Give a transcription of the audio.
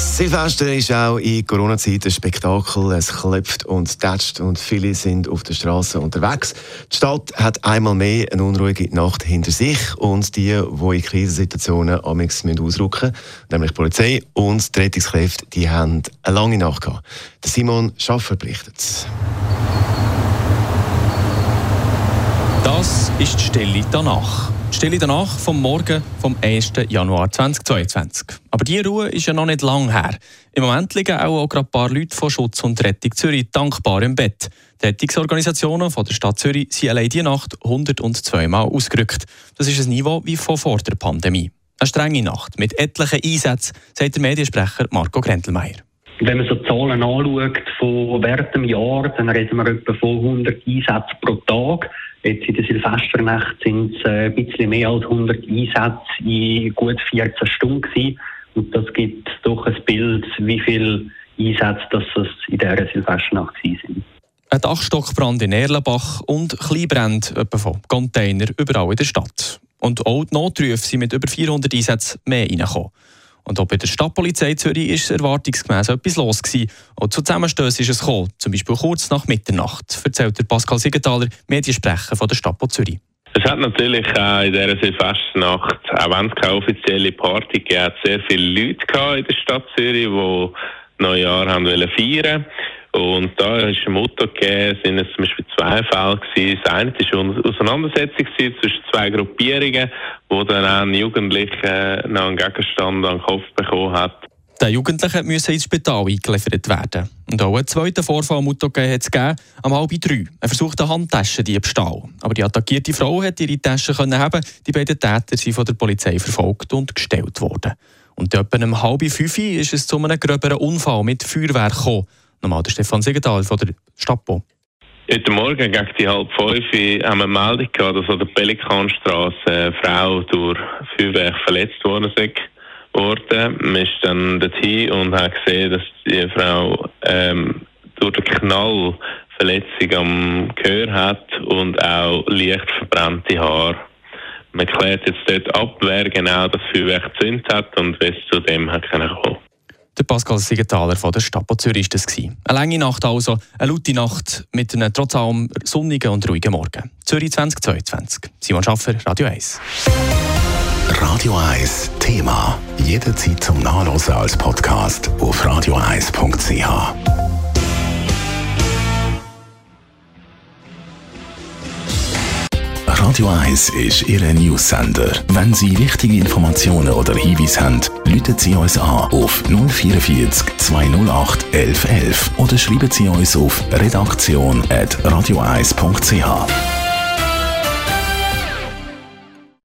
Silvester ist auch in Corona-Zeit ein Spektakel. Es klopft und tätscht und viele sind auf der Straße unterwegs. Die Stadt hat einmal mehr eine unruhige Nacht hinter sich und die, die in Krisensituationen amigs ausrücken müssen, nämlich die Polizei und die Rettungskräfte, die haben eine lange Nacht gehabt. Simon Schaffer berichtet. Das ist die Stelle danach. Die Stille danach vom Morgen vom 1. Januar 2022. Aber diese Ruhe ist ja noch nicht lang her. Im Moment liegen auch, auch gerade ein paar Leute von Schutz und Rettung Zürich dankbar im Bett. Die Rettungsorganisationen von der Stadt Zürich sind allein diese Nacht 102 Mal ausgerückt. Das ist ein Niveau wie von vor der Pandemie. Eine strenge Nacht mit etlichen Einsätzen, sagt der Mediensprecher Marco Grentelmeier. Wenn man so die Zahlen anschaut von während dem Jahr, dann reden wir etwa von 100 Einsätzen pro Tag. Jetzt in der Silvesternacht sind es äh, ein bisschen mehr als 100 Einsätze in gut 14 Stunden gewesen. Und das gibt doch ein Bild, wie viele Einsätze das in dieser Silvesternacht sind. Ein Dachstockbrand in Erlenbach und Kleinbrände von Container überall in der Stadt. Und auch die Notrufe sind mit über 400 Einsätzen mehr reingekommen. Und auch bei der Stadtpolizei Zürich ist erwartungsgemäß etwas los gewesen. Auch zu Zusammenstößen ist es gekommen, zum Beispiel kurz nach Mitternacht, erzählt der Pascal Siegenthaler, Mediensprecher von der Stadt Zürich. Es hat natürlich auch in dieser Silvesternacht, auch wenn es keine offizielle Party gab, sehr viele Leute in der Stadt Zürich, die Neujahr haben feiern wollten. Und da ist ein Motto gegeben, sind es zum Beispiel zwei Fälle gewesen. Das eine war eine Auseinandersetzung zwischen zwei Gruppierungen, wo dann ein Jugendlicher noch einen Gegenstand an den Kopf bekommen hat. Der Jugendliche müssen ins Spital eingeliefert werden. Und auch einen zweiten Vorfall hat es gegeben, am halb drei. Er versuchte eine Handtaschendiebstahl. Aber die attackierte Frau hat ihre Tasche können haben. Die beiden Täter sind von der Polizei verfolgt und gestellt worden. Und etwa um halb fünf ist es zu einem gröberen Unfall mit Feuerwerk gekommen. Nochmal der Stefan Siegenthaler von der Stapo. Heute Morgen gegen die halb fünf haben wir eine Meldung gehabt, dass an der Pelikanstraße eine Frau durch Feuerwerk verletzt worden ist. Worden. Man ist dann dorthin und hat gesehen, dass die Frau ähm, durch den Knall Verletzung am Gehör hat und auch leicht verbrannte Haare. Man klärt jetzt dort ab, wer genau das Feuerwerk gezündet hat und wie es zu dem hat kommen der Pascal Siegenthaler von der Stadt Zürich war das. Eine lange Nacht also, eine laute Nacht mit einem trotz allem sonnigen und ruhigen Morgen. Zürich 2022. Simon Schaffer, Radio 1. Radio 1 Thema. Jederzeit zum Nachlesen als Podcast auf radio1.ch. Radio 1 ist Ihre Newsender. Wenn Sie wichtige Informationen oder Hinweise haben, rufen Sie uns an auf 044 208 1111 oder schreiben Sie uns auf redaktion.radio1.ch.